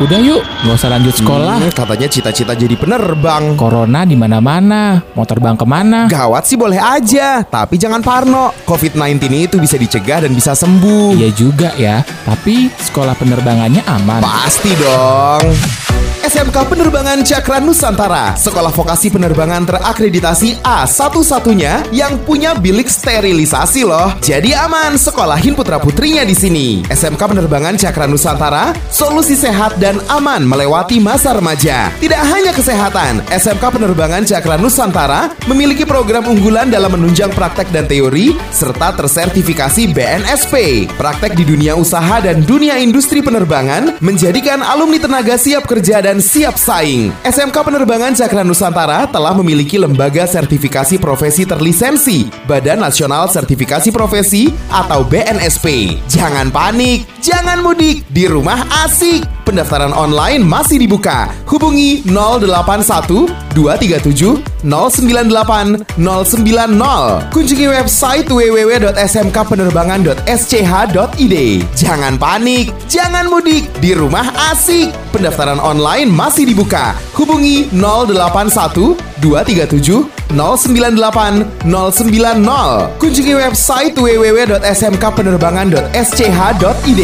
Udah yuk, nggak usah lanjut sekolah. Hmm, katanya cita-cita jadi penerbang. Corona di mana-mana. Mau terbang ke mana? Gawat sih boleh aja, tapi jangan parno. COVID-19 itu bisa dicegah dan bisa sembuh. Iya juga ya. Tapi sekolah penerbangannya aman. Pasti dong. SMK Penerbangan Cakra Nusantara, sekolah vokasi penerbangan terakreditasi A satu-satunya yang punya bilik sterilisasi loh. Jadi aman sekolahin putra putrinya di sini. SMK Penerbangan Cakra Nusantara, solusi sehat dan aman melewati masa remaja. Tidak hanya kesehatan, SMK Penerbangan Cakra Nusantara memiliki program unggulan dalam menunjang praktek dan teori serta tersertifikasi BNSP. Praktek di dunia usaha dan dunia industri penerbangan menjadikan alumni tenaga siap kerja dan siap saing. SMK Penerbangan Cakra Nusantara telah memiliki lembaga sertifikasi profesi terlisensi, Badan Nasional Sertifikasi Profesi atau BNSP. Jangan panik, jangan mudik, di rumah asik. Pendaftaran online masih dibuka. Hubungi 081 237 098 090. Kunjungi website www.smkpenerbangan.sch.id. Jangan panik, jangan mudik, di rumah asik. Pendaftaran online masih dibuka. Hubungi 081 237 098 090. Kunjungi website www.smkpenerbangan.sch.id.